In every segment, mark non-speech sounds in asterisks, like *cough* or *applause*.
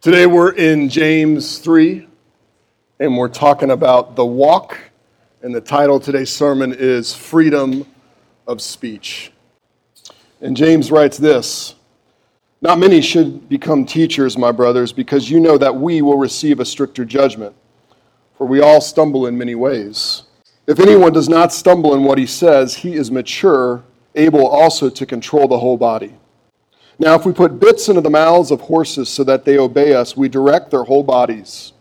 Today we're in James 3, and we're talking about the walk. And the title of today's sermon is Freedom of Speech. And James writes this Not many should become teachers, my brothers, because you know that we will receive a stricter judgment, for we all stumble in many ways. If anyone does not stumble in what he says, he is mature, able also to control the whole body. Now, if we put bits into the mouths of horses so that they obey us, we direct their whole bodies.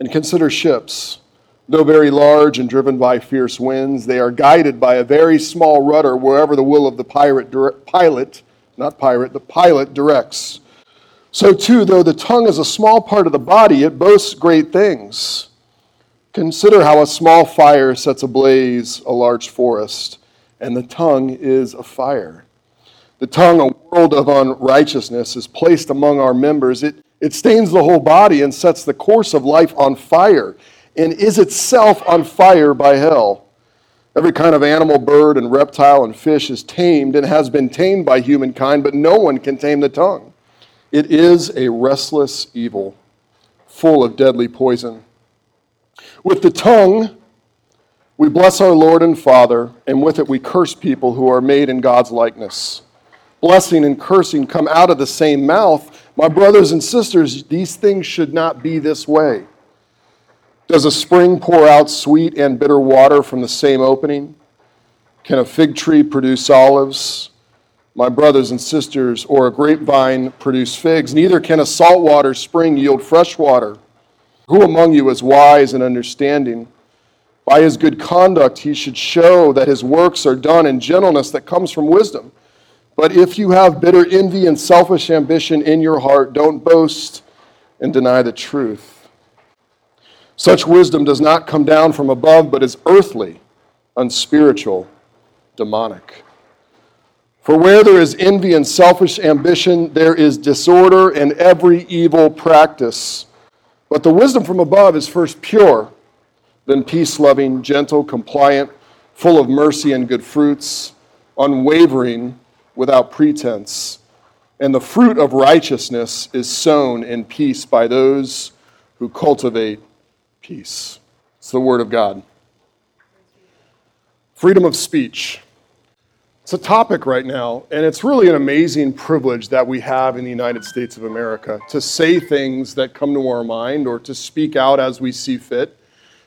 And consider ships. Though very large and driven by fierce winds, they are guided by a very small rudder wherever the will of the pirate, pilot, not pirate, the pilot directs. So, too, though the tongue is a small part of the body, it boasts great things. Consider how a small fire sets ablaze a large forest, and the tongue is a fire. The tongue, a world of unrighteousness, is placed among our members. It, it stains the whole body and sets the course of life on fire, and is itself on fire by hell. Every kind of animal, bird, and reptile and fish is tamed and has been tamed by humankind, but no one can tame the tongue. It is a restless evil, full of deadly poison. With the tongue, we bless our Lord and Father, and with it we curse people who are made in God's likeness blessing and cursing come out of the same mouth. My brothers and sisters, these things should not be this way. Does a spring pour out sweet and bitter water from the same opening? Can a fig tree produce olives? My brothers and sisters, or a grapevine produce figs? Neither can a saltwater spring yield fresh water. Who among you is wise and understanding? By his good conduct, he should show that his works are done in gentleness that comes from wisdom. But if you have bitter envy and selfish ambition in your heart, don't boast and deny the truth. Such wisdom does not come down from above, but is earthly, unspiritual, demonic. For where there is envy and selfish ambition, there is disorder and every evil practice. But the wisdom from above is first pure, then peace loving, gentle, compliant, full of mercy and good fruits, unwavering without pretense. And the fruit of righteousness is sown in peace by those who cultivate peace. It's the Word of God. Freedom of speech. It's a topic right now, and it's really an amazing privilege that we have in the United States of America to say things that come to our mind or to speak out as we see fit.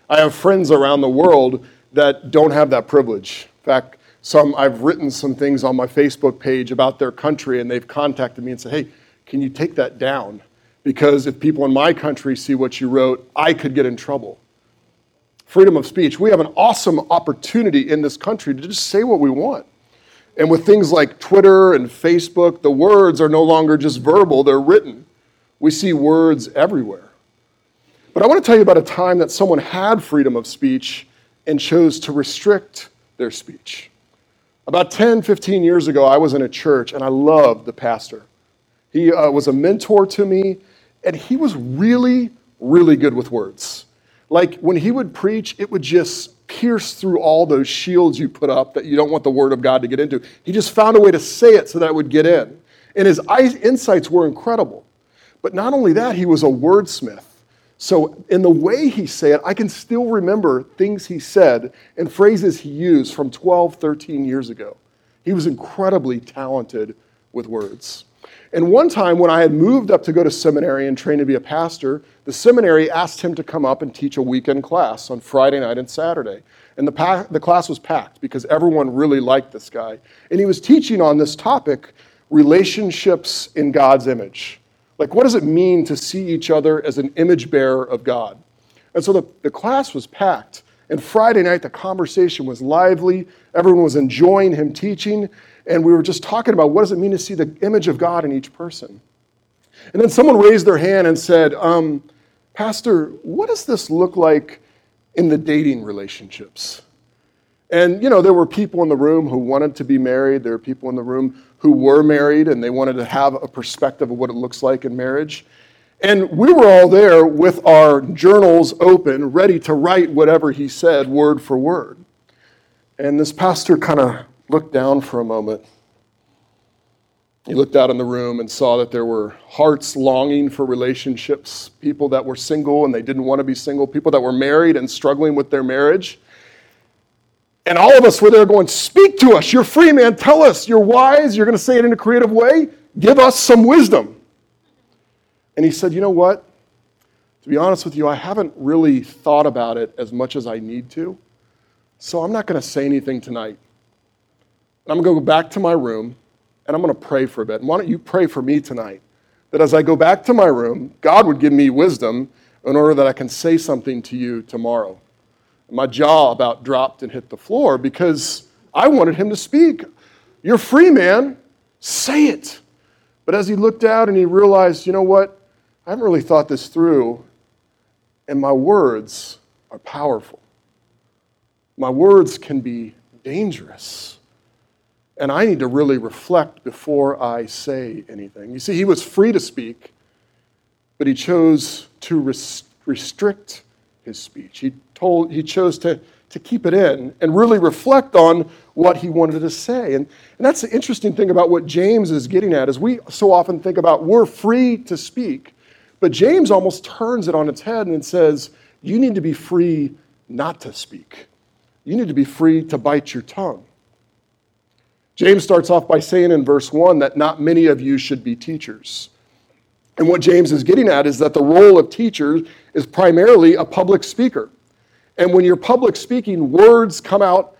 I have friends around the world that don't have that privilege. In fact, some I've written some things on my Facebook page about their country, and they've contacted me and said, "Hey, can you take that down? Because if people in my country see what you wrote, I could get in trouble." Freedom of speech. We have an awesome opportunity in this country to just say what we want. And with things like Twitter and Facebook, the words are no longer just verbal, they're written. We see words everywhere. But I want to tell you about a time that someone had freedom of speech and chose to restrict their speech. About 10, 15 years ago, I was in a church and I loved the pastor. He uh, was a mentor to me, and he was really, really good with words. Like when he would preach, it would just pierce through all those shields you put up that you don't want the Word of God to get into. He just found a way to say it so that it would get in. And his insights were incredible. But not only that, he was a wordsmith. So, in the way he said it, I can still remember things he said and phrases he used from 12, 13 years ago. He was incredibly talented with words. And one time when I had moved up to go to seminary and train to be a pastor, the seminary asked him to come up and teach a weekend class on Friday night and Saturday. And the, pa- the class was packed because everyone really liked this guy. And he was teaching on this topic relationships in God's image. Like, what does it mean to see each other as an image bearer of God? And so the, the class was packed. And Friday night, the conversation was lively. Everyone was enjoying him teaching. And we were just talking about what does it mean to see the image of God in each person. And then someone raised their hand and said, um, Pastor, what does this look like in the dating relationships? And, you know, there were people in the room who wanted to be married. There were people in the room who were married and they wanted to have a perspective of what it looks like in marriage. And we were all there with our journals open, ready to write whatever he said word for word. And this pastor kind of looked down for a moment. He looked out in the room and saw that there were hearts longing for relationships, people that were single and they didn't want to be single, people that were married and struggling with their marriage. And all of us were there going, Speak to us. You're free, man. Tell us. You're wise. You're going to say it in a creative way. Give us some wisdom. And he said, You know what? To be honest with you, I haven't really thought about it as much as I need to. So I'm not going to say anything tonight. And I'm going to go back to my room and I'm going to pray for a bit. And why don't you pray for me tonight? That as I go back to my room, God would give me wisdom in order that I can say something to you tomorrow. My jaw about dropped and hit the floor because I wanted him to speak. You're free, man. Say it. But as he looked out and he realized, you know what? I haven't really thought this through, and my words are powerful. My words can be dangerous. And I need to really reflect before I say anything. You see, he was free to speak, but he chose to res- restrict his speech. He, told, he chose to, to keep it in and really reflect on what he wanted to say. And, and that's the interesting thing about what James is getting at is we so often think about we're free to speak, but James almost turns it on its head and says, you need to be free not to speak. You need to be free to bite your tongue. James starts off by saying in verse 1 that not many of you should be teachers. And what James is getting at is that the role of teachers is primarily a public speaker. And when you're public speaking, words come out.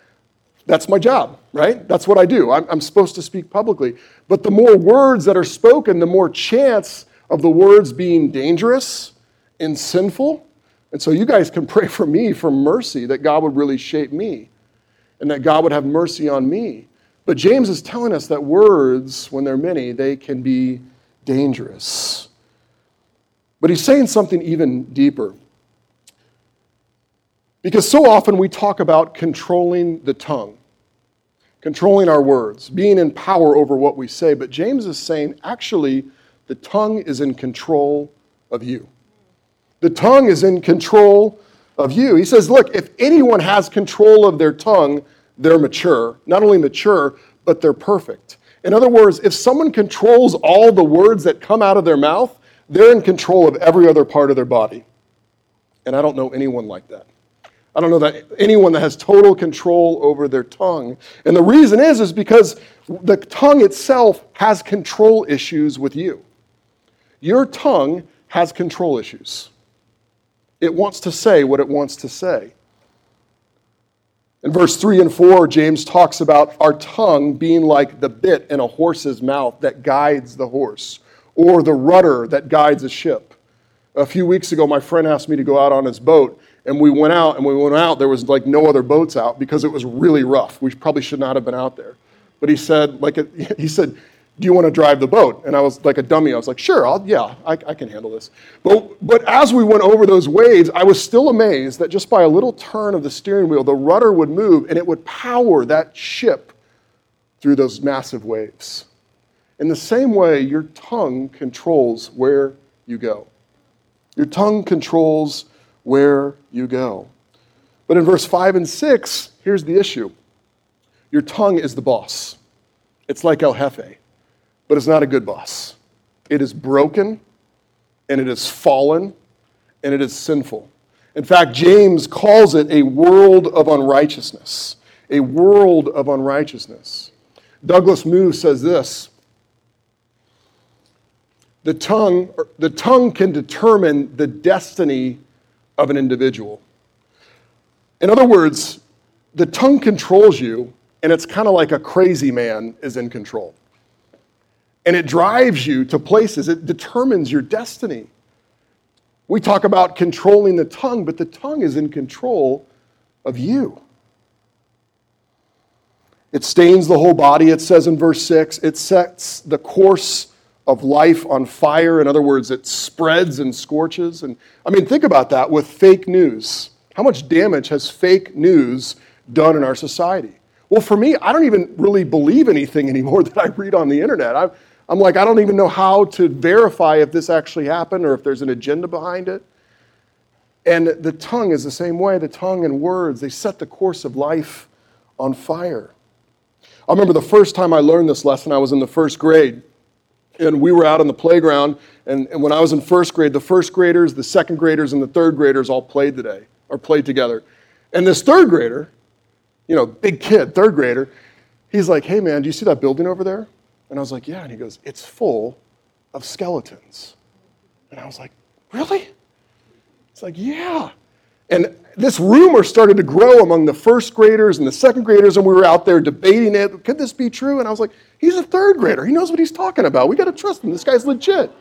That's my job, right? That's what I do. I'm, I'm supposed to speak publicly. But the more words that are spoken, the more chance of the words being dangerous and sinful. And so you guys can *laughs* pray for me for mercy that God would really shape me and that God would have mercy on me. But James is telling us that words, when they're many, they can be dangerous. But he's saying something even deeper. Because so often we talk about controlling the tongue, controlling our words, being in power over what we say. But James is saying, actually, the tongue is in control of you. The tongue is in control of you. He says, look, if anyone has control of their tongue, they're mature. Not only mature, but they're perfect. In other words, if someone controls all the words that come out of their mouth, they're in control of every other part of their body. And I don't know anyone like that. I don't know that anyone that has total control over their tongue. And the reason is is because the tongue itself has control issues with you. Your tongue has control issues. It wants to say what it wants to say. In verse 3 and 4, James talks about our tongue being like the bit in a horse's mouth that guides the horse, or the rudder that guides a ship. A few weeks ago, my friend asked me to go out on his boat, and we went out, and we went out, there was like no other boats out because it was really rough. We probably should not have been out there. But he said, like, *laughs* he said, do you want to drive the boat? And I was like a dummy. I was like, sure, I'll, yeah, I, I can handle this. But, but as we went over those waves, I was still amazed that just by a little turn of the steering wheel, the rudder would move and it would power that ship through those massive waves. In the same way, your tongue controls where you go. Your tongue controls where you go. But in verse 5 and 6, here's the issue your tongue is the boss. It's like El Jefe but it's not a good boss. It is broken, and it is fallen, and it is sinful. In fact, James calls it a world of unrighteousness. A world of unrighteousness. Douglas Moo says this the tongue, er, the tongue can determine the destiny of an individual. In other words, the tongue controls you, and it's kind of like a crazy man is in control and it drives you to places, it determines your destiny. We talk about controlling the tongue, but the tongue is in control of you. It stains the whole body, it says in verse 6. It sets the course of life on fire. In other words, it spreads and scorches. And I mean, think about that with fake news. How much damage has fake news done in our society? Well, for me, I don't even really believe anything *laughs* anymore that I read on the internet. i I'm like, I don't even know how to verify if this actually happened or if there's an agenda behind it. And the tongue is the same way. The tongue and words, they set the course of life on fire. I remember the first time I learned this lesson, I was in the first grade. And we were out on the playground. And, and when I was in first grade, the first graders, the second graders, and the third graders all played today, or played together. And this third grader, you know, big kid, third grader, he's like, hey man, do you see that building over there? And I was like, yeah. And he goes, it's full of skeletons. And I was like, really? It's like, yeah. And this rumor started to grow among the first graders and the second graders, and we were out there debating it. Could this be true? And I was like, he's a third grader. He knows what he's talking about. We got to trust him. This guy's legit.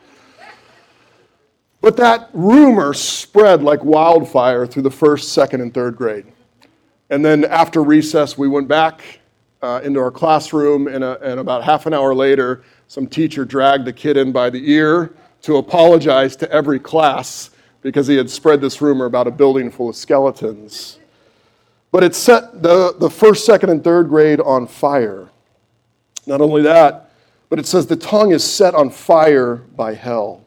But that rumor spread like wildfire through the first, second, and third grade. And then after recess, we went back uh, into our classroom, and, a, and about half an hour later, some teacher dragged the kid in by the ear to apologize to every class because he had spread this rumor about a building full of skeletons. But it set the, the first, second, and third grade on fire. Not only that, but it says the tongue is set on fire by hell.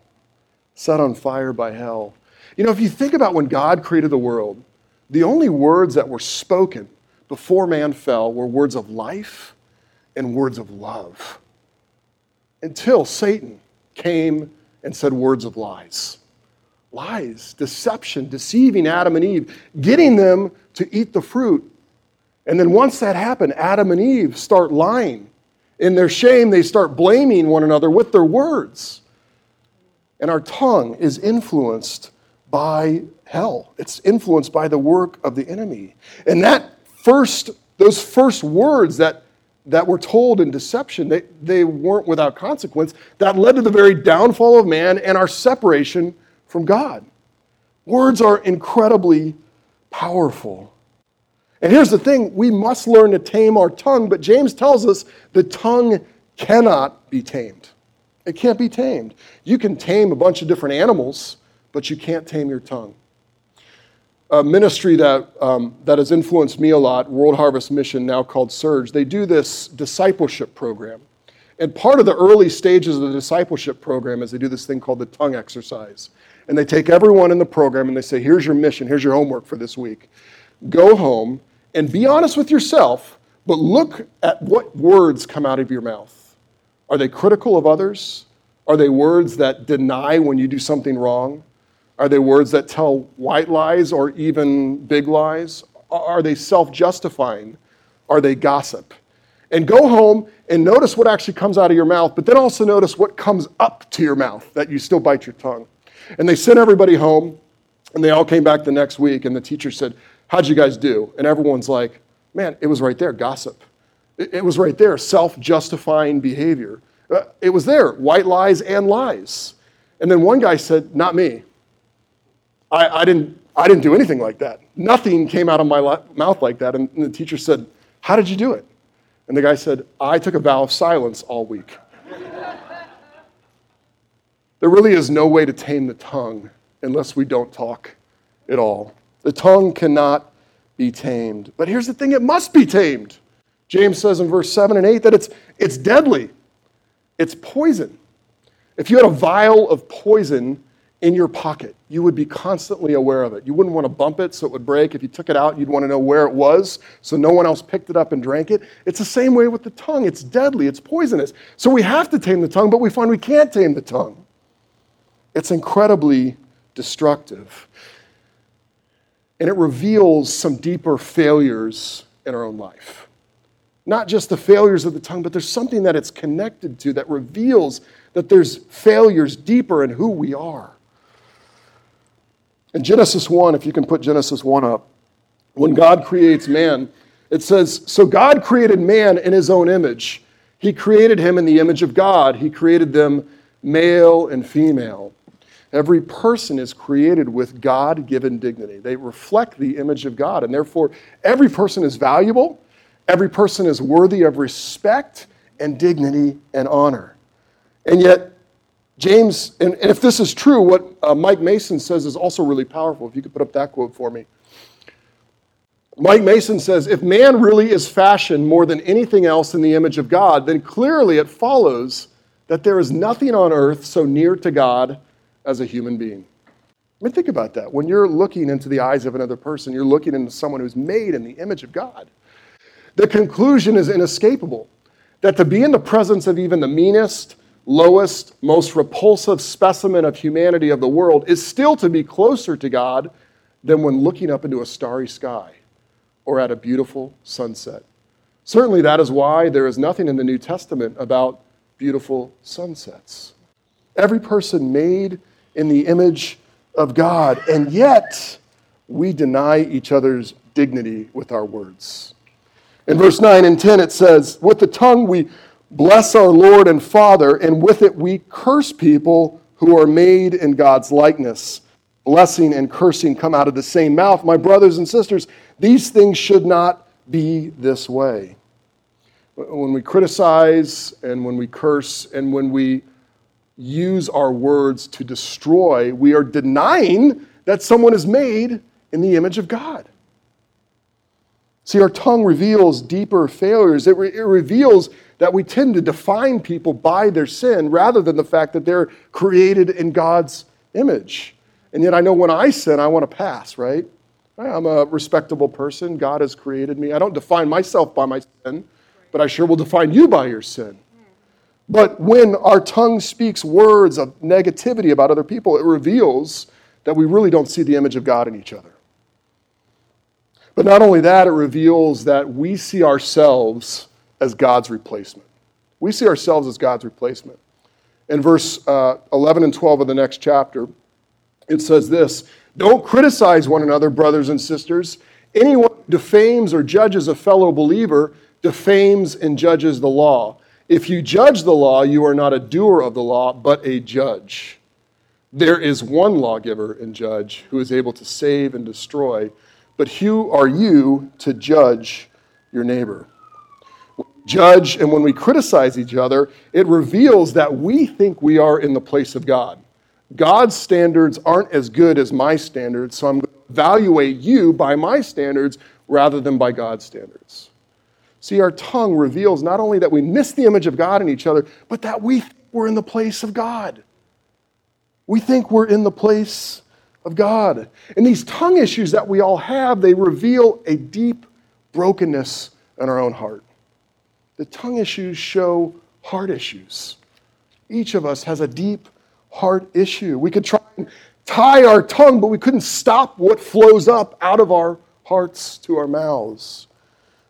Set on fire by hell. You know, if you think about when God created the world, the only words that were spoken before man fell were words of life and words of love. Until Satan came and said words of lies lies, deception, deceiving Adam and Eve, getting them to eat the fruit. And then once that happened, Adam and Eve start lying. In their shame, they start blaming one another with their words. And our tongue is influenced by hell. It's influenced by the work of the enemy. And that first, those first words that that were told in deception, they, they weren't without consequence. That led to the very downfall of man and our separation from God. Words are incredibly powerful. And here's the thing we must learn to tame our tongue, but James tells us the tongue cannot be tamed. It can't be tamed. You can tame a bunch of different animals, but you can't tame your tongue. A ministry that, um, that has influenced me a lot, World Harvest Mission, now called Serge, they do this discipleship program. And part of the early stages of the discipleship program is they do this thing called the tongue exercise and they take everyone in the program and they say, here's your mission, here's your homework for this week. Go home and be honest with yourself, but look at what words come out of your mouth. Are they critical of others? Are they words that deny when you do something wrong? Are they words that tell white lies or even big lies? Are they self justifying? Are they gossip? And go home and notice what actually comes out of your mouth, but then also notice what comes up to your mouth that you still bite your tongue. And they sent everybody home, and they all came back the next week, and the teacher said, How'd you guys do? And everyone's like, Man, it was right there, gossip. It, was right there, self justifying behavior. Uh, it was there, white lies and lies. And then one guy said, Not me. I, I, didn't, I didn't do anything like that. Nothing came out of my mouth like that. And the teacher said, How did you do it? And the guy said, I took a vow of silence all week. There really is no way to tame the tongue unless we don't talk at all. The tongue cannot be tamed. But here's the thing it must be tamed. James says in verse 7 and 8 that it's, it's deadly, it's poison. If you had a vial of poison in your pocket, you would be constantly aware of it. You wouldn't want to bump it so it would break. If you took it out, you'd want to know where it was so no one else picked it up and drank it. It's the same way with the tongue. It's deadly, it's poisonous. So we have to tame the tongue, but we find we can't tame the tongue. It's incredibly destructive. And it reveals some deeper failures in our own life. Not just the failures of the tongue, but there's something that it's connected to that reveals that there's failures deeper in who we are. In Genesis 1, if you can put Genesis 1 up, when God creates man, it says, So God created man in his own image. He created him in the image of God. He created them male and female. Every person is created with God given dignity. They reflect the image of God, and therefore, every person is valuable. Every person is worthy of respect and dignity and honor. And yet, James, and, if this is true, what uh, Mike Mason says is also really powerful. If you could put up that quote for me. Mike Mason says if man really is fashioned more than anything else in the image of God, then clearly it follows that there is nothing on earth so near to God as a human being. I mean, think about that. When you're looking into the eyes of another person, you're looking into someone who's made in the image of God. The conclusion is inescapable that to be in the presence of even the meanest, lowest, most repulsive specimen of humanity of the world is still to be closer to God than when looking up into a starry sky or at a beautiful sunset. Certainly, that is why there is nothing in the New Testament about beautiful sunsets. Every person made in the image of God, and yet we deny each other's dignity with our words. In verse 9 and 10, it says, With the tongue we bless our Lord and Father, and with it we curse people who are made in God's likeness. Blessing and cursing come out of the same mouth. My brothers and sisters, these things should not be this way. When we criticize and when we curse and when we use our words to destroy, we are denying that someone is made in the image of God. See, our tongue reveals deeper failures. It, re- it, reveals that we tend to define people by their sin rather than the fact that they're created in God's image. And yet, I know when I sin, I want to pass, right? I'm a respectable person. God has created me. I don't define myself by my sin, but I sure will define you by your sin. But when our tongue speaks words of negativity about other people, it reveals that we really don't see the image of God in each other. But not only that, it reveals that we see ourselves as God's replacement. We see ourselves as God's replacement. In verse uh, 11 and 12 of the next chapter, it says this Don't criticize one another, brothers and sisters. Anyone who defames or judges a fellow believer defames and judges the law. If you judge the law, you are not a doer of the law, but a judge. There is one lawgiver and judge who is able to save and destroy, but who are you to judge your neighbor? Judge, and when we criticize each other, it reveals that we think we are in the place of God. God's standards aren't as good as my standards, so I'm going to evaluate you by my standards rather than by God's standards. See, our tongue reveals not only that we miss the image of God in each other, but that we think we're in the place of God. We think we're in the place of God. And these tongue issues that we all have, they reveal a deep brokenness in our own heart. The tongue issues show heart issues. Each of us has a deep heart issue. We could try and tie our tongue, but we couldn't stop what flows up out of our hearts to our mouths.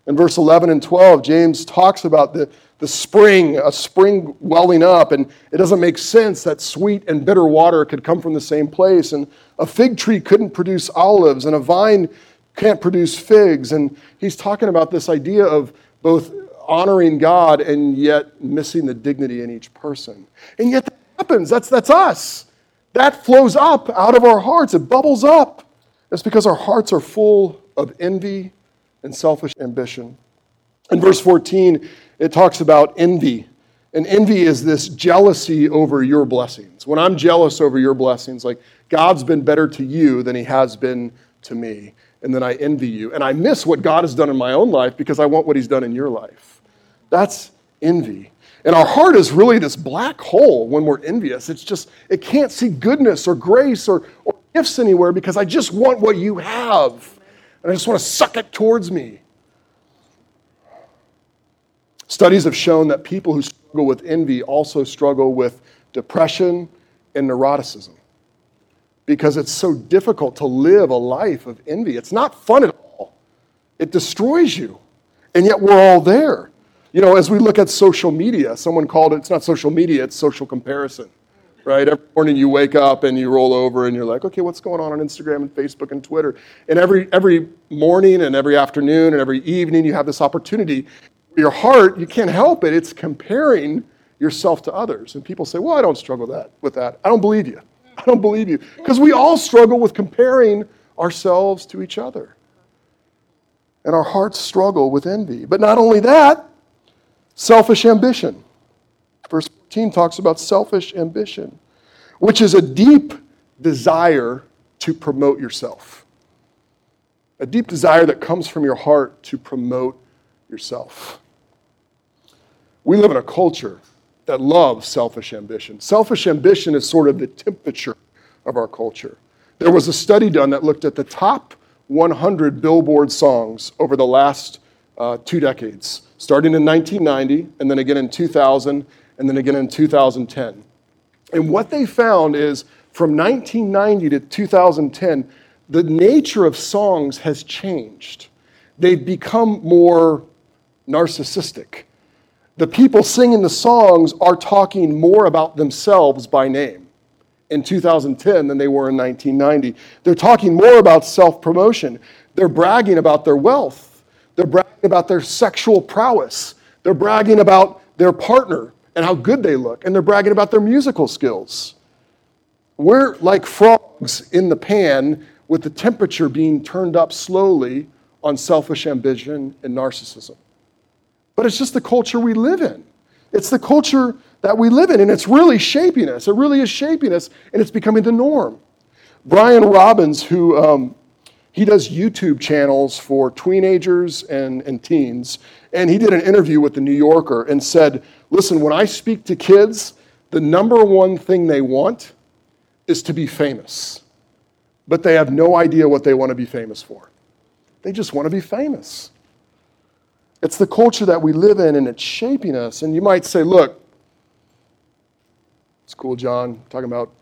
In verse 11 and 12, James talks about the, the spring, a spring welling up, and it doesn't make sense that sweet and bitter water could come from the same place. And a fig tree couldn't produce olives, and a vine can't produce figs. And he's talking about this idea of both honoring God and yet missing the dignity in each person. And yet that happens. That's, that's us. That flows up out of our hearts, it bubbles up. It's because our hearts are full of envy and selfish ambition. In verse 14, it talks about envy. And envy is this jealousy over your blessings. When I'm jealous over your blessings, like God's been better to you than he has been to me, and then I envy you. And I miss what God has done in my own life because I want what he's done in your life. That's envy. And our heart is really this black hole when we're envious. It's just, it can't see goodness or grace or, or gifts anywhere because I just want what you have and I just want to suck it towards me. Studies have shown that people who struggle with envy also struggle with depression and neuroticism because it's so difficult to live a life of envy. It's not fun at all, it destroys you. And yet we're all there. You know, as we look at social media, someone called it, it's not social media, it's social comparison right? Every morning you wake up and you roll over and you're like, okay, what's going on on Instagram and Facebook and Twitter? And every, every morning and every afternoon and every evening you have this opportunity. Your heart, you can't help it, it's comparing yourself to others. And people say, well, I don't struggle that, with that. I don't believe you. I don't believe you. Because we all struggle with comparing ourselves to each other. And our hearts struggle with envy. But not only that, selfish ambition. Verse 14 talks about selfish ambition, which is a deep desire to promote yourself. A deep desire that comes from your heart to promote yourself. We live in a culture that loves selfish ambition. Selfish ambition is sort of the temperature of our culture. There was a study done that looked at the top 100 Billboard songs over the last uh, two decades, starting in 1990 and then again in 2000 and then again in 2010. And what they found is from 1990 to 2010, the nature of songs has changed. They've become more narcissistic. The people singing the songs are talking more about themselves by name in 2010 than they were in 1990. They're talking more about self promotion. They're bragging about their wealth. They're bragging about their sexual prowess. They're bragging about their partner and how good they look. And they're bragging about their musical skills. We're like frogs in the pan with the temperature being turned up slowly on selfish ambition and narcissism. But it's just the culture we live in. It's the culture that we live in, and it's really shaping us. It really is shaping us, and it's becoming the norm. Brian Robbins, who um, he does YouTube channels for teenagers and, and teens, and he did an interview with the New Yorker and said, Listen, when I speak to kids, the number one thing they want is to be famous, but they have no idea what they want to be famous for. They just want to be famous. It's the culture that we live in and it's shaping us. And you might say, look, it's cool, John, talking about,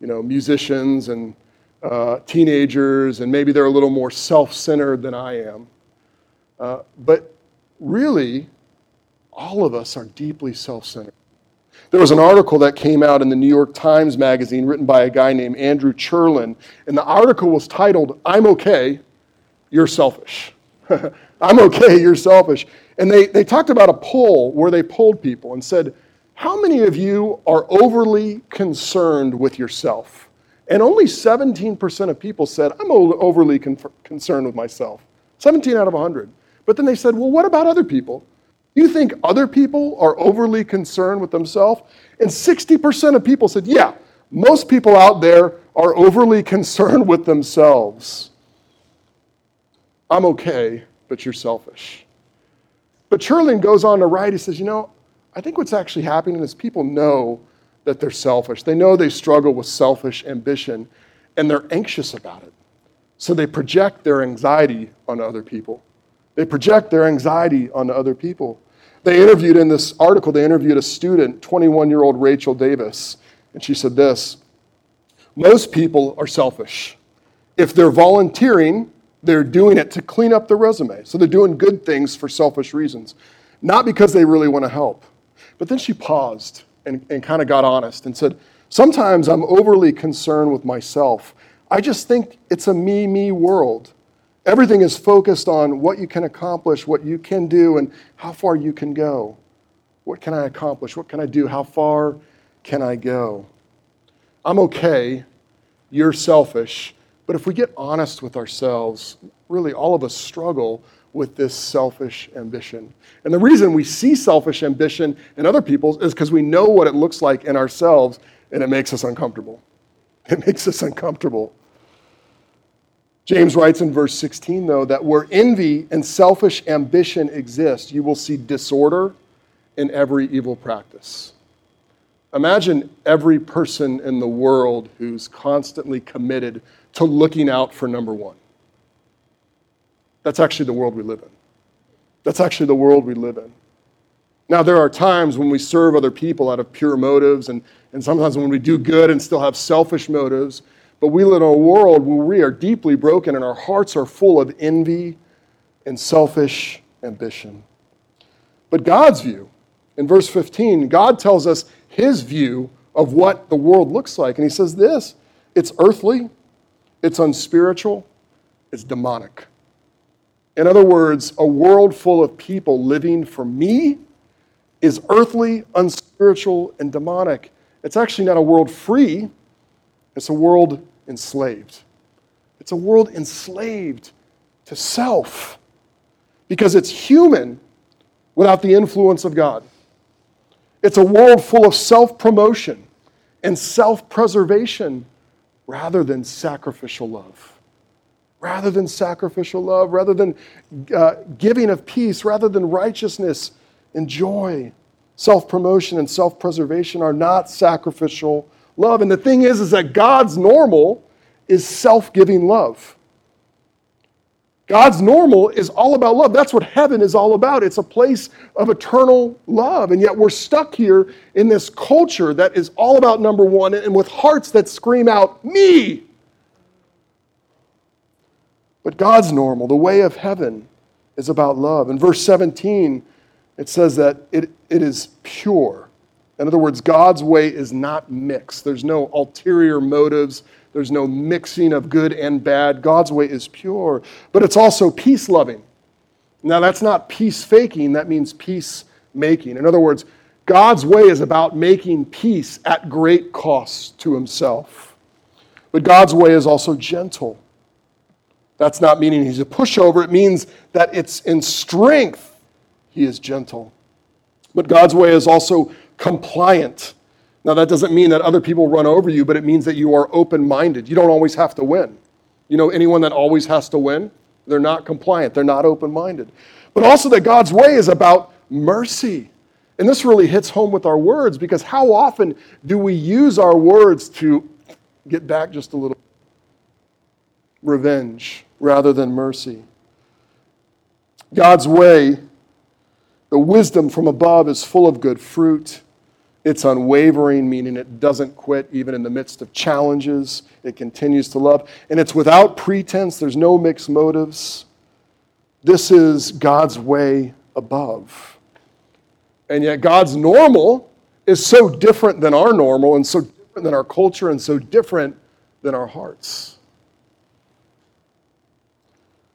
you know, musicians and uh, teenagers, and maybe they're a little more self-centered than I am. Uh, but really, all of us are deeply self-centered. There was an article that came out in the New York Times Magazine written by a guy named Andrew Cherlin, and the article was titled, I'm okay, you're selfish. *laughs* I'm okay, you're selfish. And they, they talked about a poll where they polled people and said, How many of you are overly concerned with yourself? And only 17% of people said, I'm overly con- concerned with myself. 17 out of 100. But then they said, Well, what about other people? You think other people are overly concerned with themselves? And 60% of people said, Yeah, most people out there are overly *laughs* concerned with themselves. I'm okay but you're selfish. But Cherlin goes on to write, he says, you know, I think what's actually happening is people know that they're selfish. They know they struggle with selfish ambition, and they're anxious about it. So they project their anxiety on other people. They project their anxiety on other people. They interviewed in this article, they interviewed a student, 21 year old Rachel Davis, and she said this Most people are selfish. If they're volunteering, they're doing it to clean up their resume. So they're doing good things for selfish reasons, not because they really want to help. But then she paused and, and kind of got honest and said, Sometimes I'm overly concerned with myself. I just think it's a me, me world. Everything is focused on what you can accomplish, what you can do, and how far you can go. What can I accomplish? What can I do? How far can I go? I'm okay. You're selfish. But if we get honest with ourselves, really all of us struggle with this selfish ambition. And the reason we see selfish ambition in other people is because we know what it looks like in ourselves and it makes us uncomfortable. It makes us uncomfortable. James writes in verse 16, though, that where envy and selfish ambition exist, you will see disorder in every evil practice. Imagine every person in the world who's constantly committed to looking out for number one. That's actually the world we live in. That's actually the world we live in. Now, there are times when we serve other people out of pure motives, and, and sometimes when we do good and still have selfish motives, but we live in a world where we are deeply broken and our hearts are full of envy and selfish ambition. But God's view, in verse 15, God tells us his view of what the world looks like. And he says this it's earthly, it's unspiritual, it's demonic. In other words, a world full of people living for me is earthly, unspiritual, and demonic. It's actually not a world free, it's a world enslaved. It's a world enslaved to self because it's human without the influence of God. It's a world full of self promotion and self preservation rather than sacrificial love. Rather than sacrificial love, rather than uh, giving of peace, rather than righteousness and joy. Self promotion and self preservation are not sacrificial love. And the thing is, is that God's normal is self giving love. God's normal is all about love. That's what heaven is all about. It's a place of eternal love. And yet we're stuck here in this culture that is all about number one and with hearts that scream out, me. But God's normal, the way of heaven, is about love. In verse 17, it says that it, it is pure. In other words, God's way is not mixed. There's no ulterior motives. There's no mixing of good and bad. God's way is pure, but it's also peace loving. Now, that's not peace faking, that means peace making. In other words, God's way is about making peace at great cost to himself. But God's way is also gentle. That's not meaning he's a pushover, it means that it's in strength he is gentle. But God's way is also compliant. Now, that doesn't mean that other people run over you, but it means that you are open minded. You don't always have to win. You know, anyone that always has to win, they're not compliant, they're not open minded. But also that God's way is about mercy. And this really hits home with our words because how often do we use our words to get back just a little revenge rather than mercy? God's way, the wisdom from above, is full of good fruit. It's unwavering, meaning it doesn't quit even in the midst of challenges. It continues to love. And it's without pretense, there's no mixed motives. This is God's way above. And yet, God's normal is so different than our normal, and so different than our culture, and so different than our hearts.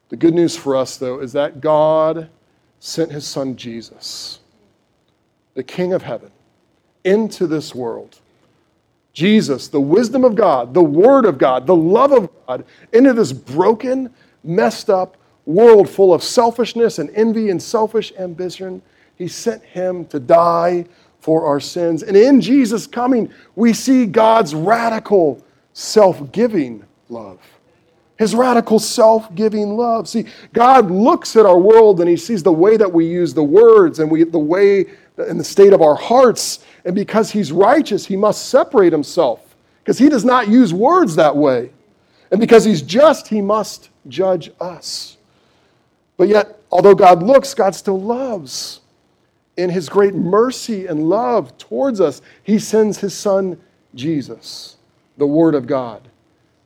The good news for us, though, is that God sent his son Jesus, the King of heaven into this world. Jesus, the wisdom of God, the Word of God, the love of God, into this broken, messed up world full of selfishness and envy and selfish ambition. He sent him to die for our sins. And in Jesus coming, we see God's radical self giving love. His radical self giving love. See, God looks at our world and He sees the way that we use the words and we, the way and the state of our hearts and because he's righteous, he must separate himself because he does not use words that way. And because he's just, he must judge us. But yet, although God looks, God still loves. In his great mercy and love towards us, he sends his son, Jesus, the Word of God,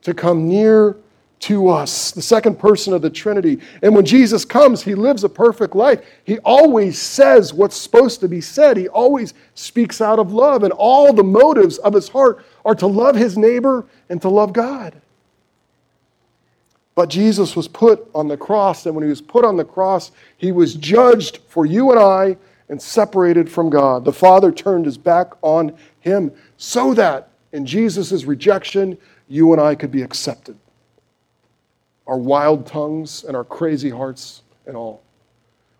to come near to us, the second person of the Trinity. And when Jesus comes, he lives a perfect life. He always says what's supposed to be said, he always speaks out of love, and all the motives of his heart are to love his neighbor and to love God. But Jesus was put on the cross, and when he was put on the cross, he was judged for you and I and separated from God. The Father turned his back on him so that in Jesus' rejection, you and I could be accepted our wild tongues and our crazy hearts and all.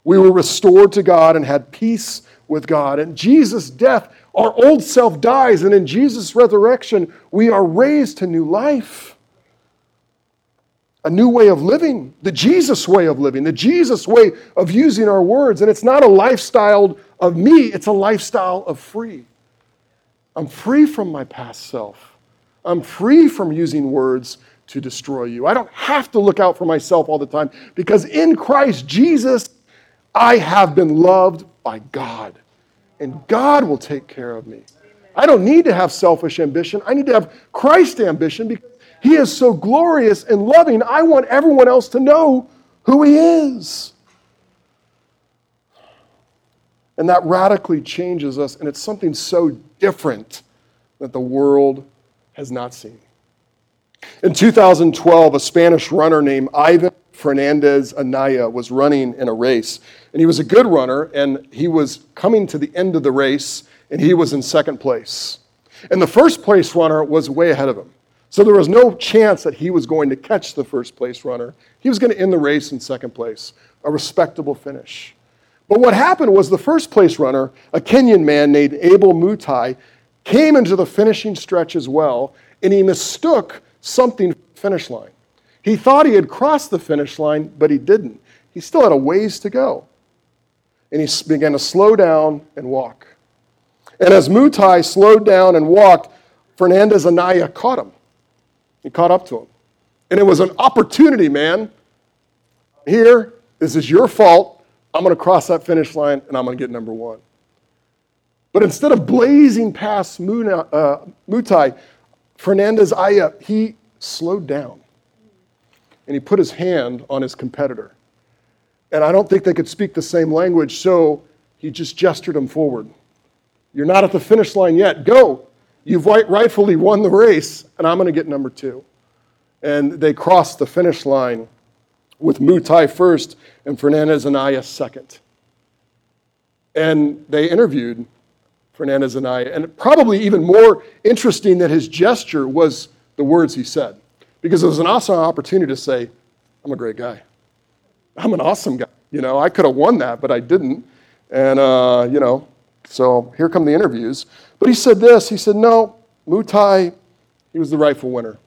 We were restored to God and had peace with God. And Jesus' death, our old self dies, and in Jesus' resurrection, we are raised to new life. A new way of living, the Jesus way of living, the Jesus way of using our words. And it's not a lifestyle of me, it's a lifestyle of free. I'm free from my past self. I'm free from using words to destroy you. I don't have to look out for myself all the time because in Christ Jesus, I have been loved by God, and God will take care of me. I don't need to have selfish ambition. I need to have Christ ambition because He is so glorious and loving. I want everyone else to know who He is. And that radically changes us, and it's something so different that the world has not seen. In 2012, a Spanish runner named Ivan Fernandez Anaya was running in a race. And he was a good runner, and he was coming to the end of the race, and he was in second place. And the first place runner was way ahead of him. So there was no chance that he was going to catch the first place runner. He was going to end the race in second place, a respectable finish. But what happened was the first place runner, a Kenyan man named Abel Mutai, came into the finishing stretch as well, and he mistook something finish line. He thought he had crossed the finish line, but he didn't. He still had a ways to go. And he began to slow down and walk. And as Mutai slowed down and walked, Fernandez Anaya caught him. He caught up to him. And it was an opportunity, man. here, this is your fault. I'm going to cross that finish line and I'm going to get number one. But instead of blazing past uh, Mutai, Fernandez Aya, uh, he slowed down and he put his hand on his competitor. And I don't think they could speak the same language, so he just gestured him forward. You're not at the finish line yet. Go. You've rightfully won the race, and I'm going to get number two. And they crossed the finish line with Mutai first and Fernandez and Anaya second. And they interviewed Fernandez and I. And probably even more interesting than his gesture was the words he said. Because it was an awesome opportunity to say, I'm a great guy. I'm an awesome guy. You know, I could have won that, but I didn't. And, uh, you know, so here come the interviews. But he said this he said, No, Mutai, he was the rightful winner.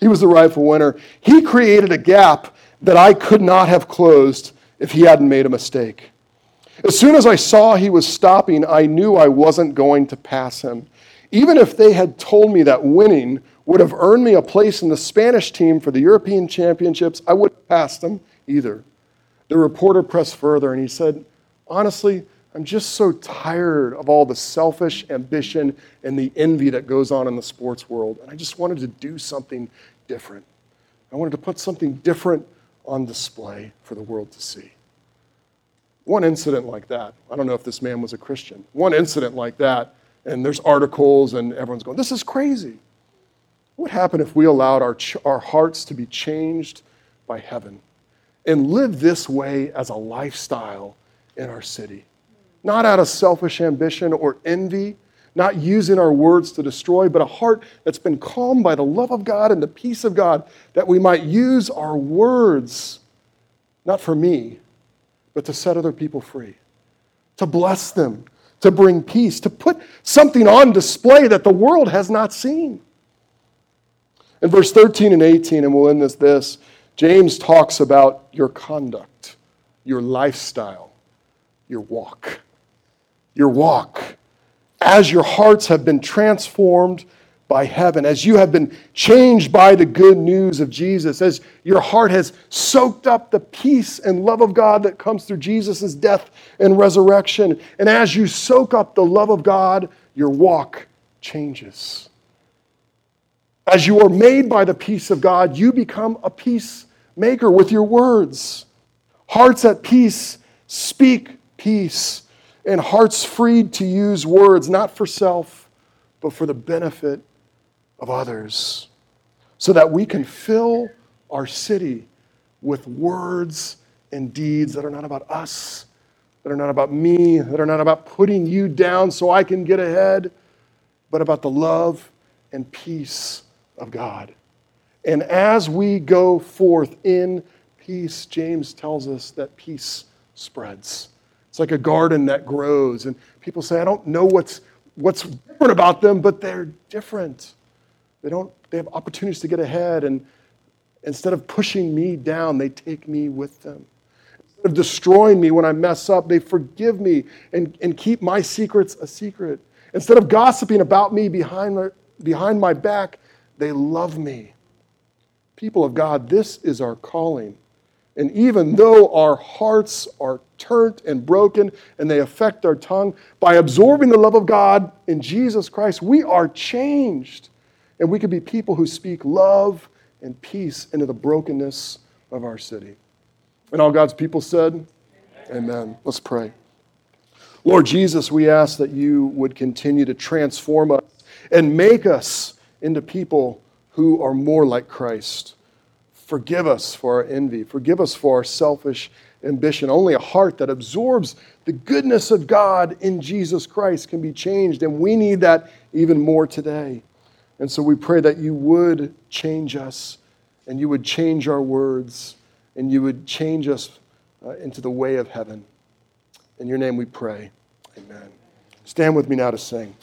He was the rightful winner. He created a gap that I could not have closed if he hadn't made a mistake. As soon as I saw he was stopping, I knew I wasn't going to pass him. Even if they had told me that winning would have earned me a place in the Spanish team for the European Championships, I wouldn't have passed them either. The reporter pressed further and he said, Honestly, I'm just so tired of all the selfish ambition and the envy that goes on in the sports world. And I just wanted to do something different. I wanted to put something different on display for the world to see. One incident like that, I don't know if this man was a Christian, one incident like that, and there's articles and everyone's going, This is crazy. What would happen if we allowed our, our hearts to be changed by heaven and live this way as a lifestyle in our city? Not out of selfish ambition or envy, not using our words to destroy, but a heart that's been calmed by the love of God and the peace of God, that we might use our words, not for me, but to set other people free, to bless them, to bring peace, to put something on display that the world has not seen. In verse 13 and 18, and we'll end this this, James talks about your conduct, your lifestyle, your walk. Your walk. As your hearts have been transformed by heaven, as you have been changed by the good news of Jesus, as your heart has soaked up the peace and love of God that comes through Jesus' death and resurrection, and as you soak up the love of God, your walk changes. As you are made by the peace of God, you become a peacemaker with your words. Hearts at peace speak peace, and hearts freed to use words not for self, but for the benefit of others, so that we can fill our city with words and deeds that are not about us, that are not about me, that are not about putting you down so I can get ahead, but about the love and peace of God. And as we go forth in peace, James tells us that peace spreads. It's like a garden that grows, and people say, I don't know what's, what's different about them, but they're different. They, don't, they have opportunities to get ahead, and instead of pushing me down, they take me with them. Instead of destroying me when I mess up, they forgive me and, and keep my secrets a secret. Instead of gossiping about me behind behind my back, they love me. People of God, this is our calling. And even though our hearts are turned and broken and they affect our tongue, by absorbing the love of God in Jesus Christ, we are changed. And we could be people who speak love and peace into the brokenness of our city. And all God's people said, Amen. Amen. Let's pray. Lord Jesus, we ask that you would continue to transform us and make us into people who are more like Christ. Forgive us for our envy. Forgive us for our selfish ambition. Only a heart that absorbs the goodness of God in Jesus Christ can be changed, and we need that even more today. And so we pray that you would change us, and you would change our words, and you would change us uh, into the way of heaven. In your name we pray. Amen. Stand with me now to sing.